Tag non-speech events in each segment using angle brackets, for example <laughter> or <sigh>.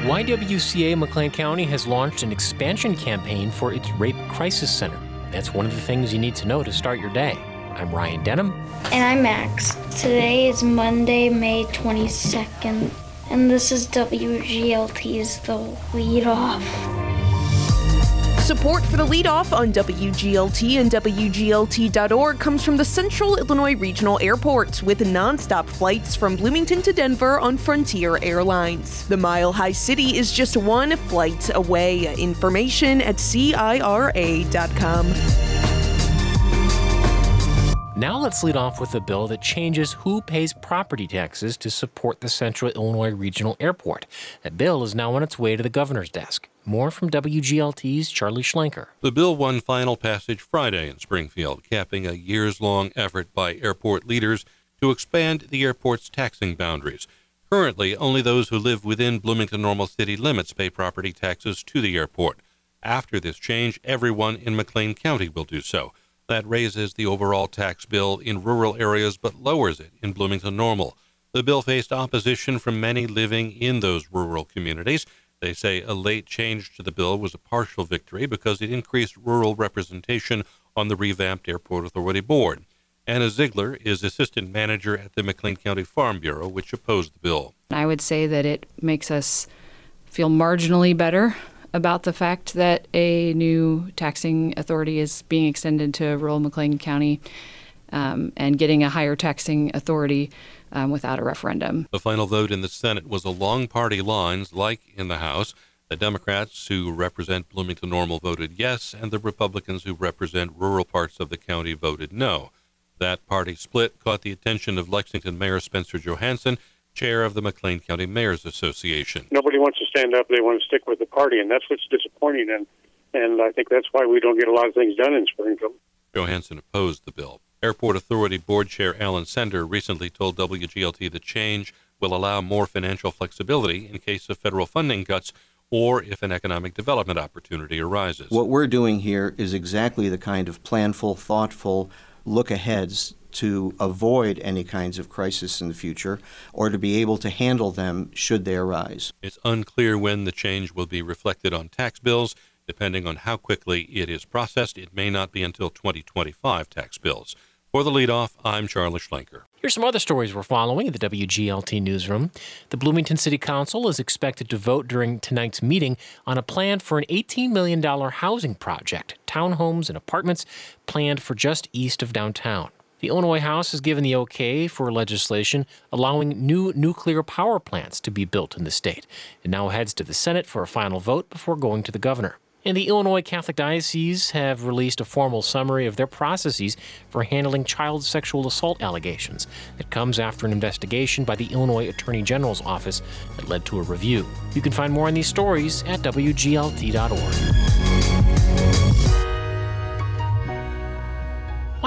YWCA McLean County has launched an expansion campaign for its Rape Crisis Center. That's one of the things you need to know to start your day. I'm Ryan Denham. And I'm Max. Today is Monday, May 22nd, and this is WGLT's The Lead Off. Support for the lead off on WGLT and WGLT.org comes from the Central Illinois Regional Airport with nonstop flights from Bloomington to Denver on Frontier Airlines. The Mile High City is just one flight away. Information at CIRA.com. Now let's lead off with a bill that changes who pays property taxes to support the Central Illinois Regional Airport. That bill is now on its way to the governor's desk. More from WGLT's Charlie Schlenker. The bill won final passage Friday in Springfield, capping a years long effort by airport leaders to expand the airport's taxing boundaries. Currently, only those who live within Bloomington Normal city limits pay property taxes to the airport. After this change, everyone in McLean County will do so. That raises the overall tax bill in rural areas but lowers it in Bloomington Normal. The bill faced opposition from many living in those rural communities. They say a late change to the bill was a partial victory because it increased rural representation on the revamped Airport Authority Board. Anna Ziegler is assistant manager at the McLean County Farm Bureau, which opposed the bill. I would say that it makes us feel marginally better about the fact that a new taxing authority is being extended to rural McLean County um, and getting a higher taxing authority um, without a referendum. The final vote in the Senate was along party lines, like in the House. The Democrats who represent Bloomington Normal voted yes, and the Republicans who represent rural parts of the county voted no. That party split caught the attention of Lexington Mayor Spencer Johansson chair of the McLean County Mayors Association. Nobody wants to stand up. They want to stick with the party, and that's what's disappointing. And, and I think that's why we don't get a lot of things done in Springfield. Johansson opposed the bill. Airport Authority Board Chair Alan Sender recently told WGLT the change will allow more financial flexibility in case of federal funding cuts or if an economic development opportunity arises. What we're doing here is exactly the kind of planful, thoughtful look aheads to avoid any kinds of crisis in the future or to be able to handle them should they arise. It's unclear when the change will be reflected on tax bills. Depending on how quickly it is processed, it may not be until 2025 tax bills. For the leadoff, I'm Charlie Schlenker. Here's some other stories we're following in the WGLT newsroom. The Bloomington City Council is expected to vote during tonight's meeting on a plan for an $18 million housing project, townhomes and apartments planned for just east of downtown. The Illinois House has given the okay for legislation allowing new nuclear power plants to be built in the state. It now heads to the Senate for a final vote before going to the governor. And the Illinois Catholic Diocese have released a formal summary of their processes for handling child sexual assault allegations. It comes after an investigation by the Illinois Attorney General's office that led to a review. You can find more on these stories at WGLT.org.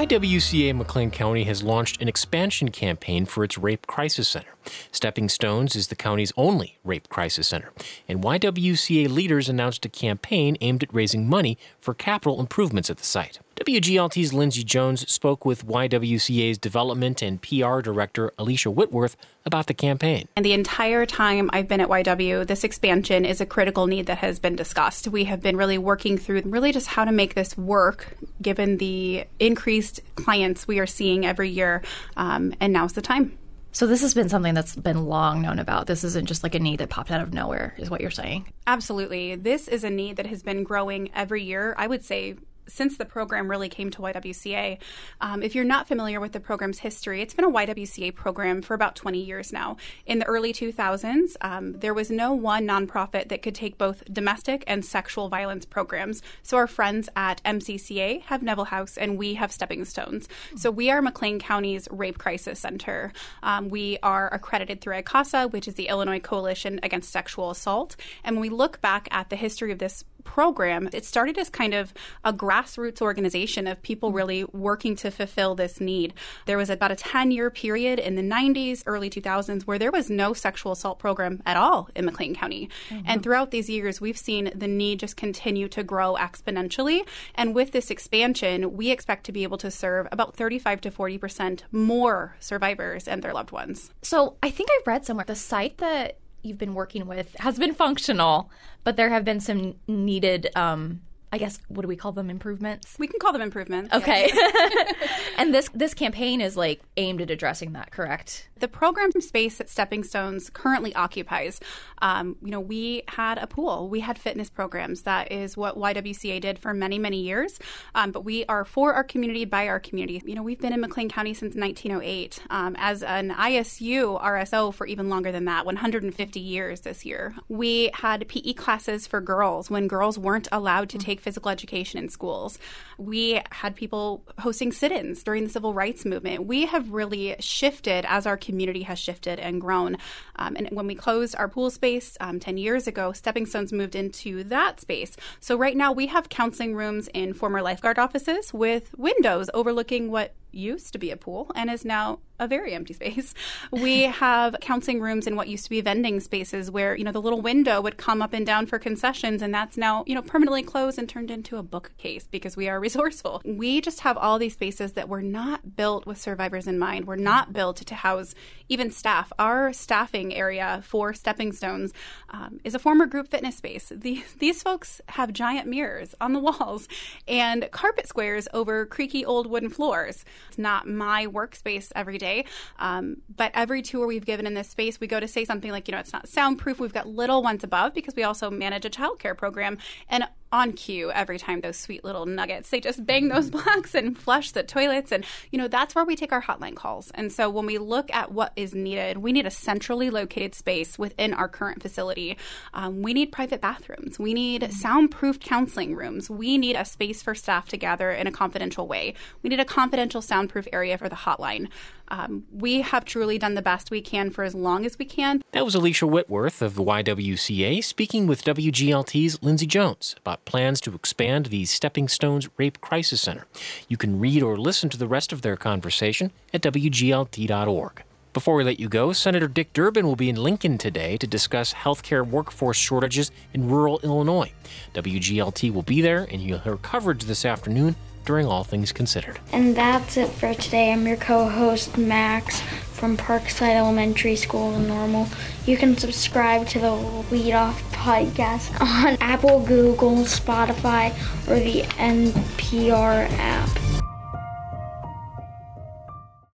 YWCA McLean County has launched an expansion campaign for its Rape Crisis Center. Stepping Stones is the county's only Rape Crisis Center, and YWCA leaders announced a campaign aimed at raising money for capital improvements at the site. WGLT's Lindsay Jones spoke with YWCA's development and PR director Alicia Whitworth about the campaign. And the entire time I've been at YW, this expansion is a critical need that has been discussed. We have been really working through really just how to make this work given the increased clients we are seeing every year, um, and now's the time. So this has been something that's been long known about. This isn't just like a need that popped out of nowhere, is what you're saying. Absolutely. This is a need that has been growing every year. I would say since the program really came to YWCA. Um, if you're not familiar with the program's history, it's been a YWCA program for about 20 years now. In the early 2000s, um, there was no one nonprofit that could take both domestic and sexual violence programs. So our friends at MCCA have Neville House, and we have Stepping Stones. So we are McLean County's Rape Crisis Center. Um, we are accredited through ICASA, which is the Illinois Coalition Against Sexual Assault. And when we look back at the history of this program, it started as kind of a grassroots organization of people really working to fulfill this need. There was about a 10 year period in the 90s, early 2000s, where there was no sexual assault program at all in McLean County. Mm-hmm. And throughout these years, we've seen the need just continue to grow exponentially. And with this expansion, we expect to be able to serve about 35 to 40% more survivors and their loved ones. So I think I read somewhere the site that you've been working with has been functional, but there have been some needed um, I guess what do we call them improvements? We can call them improvements. Okay. <laughs> <laughs> and this this campaign is like aimed at addressing that, correct? The program space that Stepping Stones currently occupies, um, you know, we had a pool, we had fitness programs. That is what YWCA did for many many years. Um, but we are for our community by our community. You know, we've been in McLean County since 1908 um, as an ISU RSO for even longer than that, 150 years this year. We had PE classes for girls when girls weren't allowed to take physical education in schools. We had people hosting sit ins during the civil rights movement. We have really shifted as our community has shifted and grown. Um, and when we closed our pool space um, 10 years ago, Stepping Stones moved into that space. So right now we have counseling rooms in former lifeguard offices with windows overlooking what used to be a pool and is now a very empty <laughs> space. We have counseling rooms in what used to be vending spaces where, you know, the little window would come up and down for concessions and that's now, you know, permanently closed and turned into a bookcase because we are <laughs> resourceful. We just have all these spaces that were not built with survivors in mind. We're not built to house even staff. Our staffing area for Stepping Stones um, is a former group fitness space. The, these folks have giant mirrors on the walls and carpet squares over creaky old wooden floors. It's not my workspace every day. Um, but every tour we've given in this space, we go to say something like, you know, it's not soundproof. We've got little ones above because we also manage a childcare program. And on cue every time those sweet little nuggets they just bang those blocks and flush the toilets. And you know that's where we take our hotline calls. And so when we look at what is needed we need a centrally located space within our current facility. Um, we need private bathrooms. We need soundproof counseling rooms. We need a space for staff to gather in a confidential way. We need a confidential soundproof area for the hotline um, we have truly done the best we can for as long as we can. That was Alicia Whitworth of the YWCA speaking with WGLT's Lindsay Jones about plans to expand the Stepping Stones Rape Crisis Center. You can read or listen to the rest of their conversation at WGLT.org. Before we let you go, Senator Dick Durbin will be in Lincoln today to discuss healthcare workforce shortages in rural Illinois. WGLT will be there, and you'll hear coverage this afternoon during All Things Considered. And that's it for today. I'm your co host, Max, from Parkside Elementary School in Normal. You can subscribe to the Lead Off podcast on Apple, Google, Spotify, or the NPR app.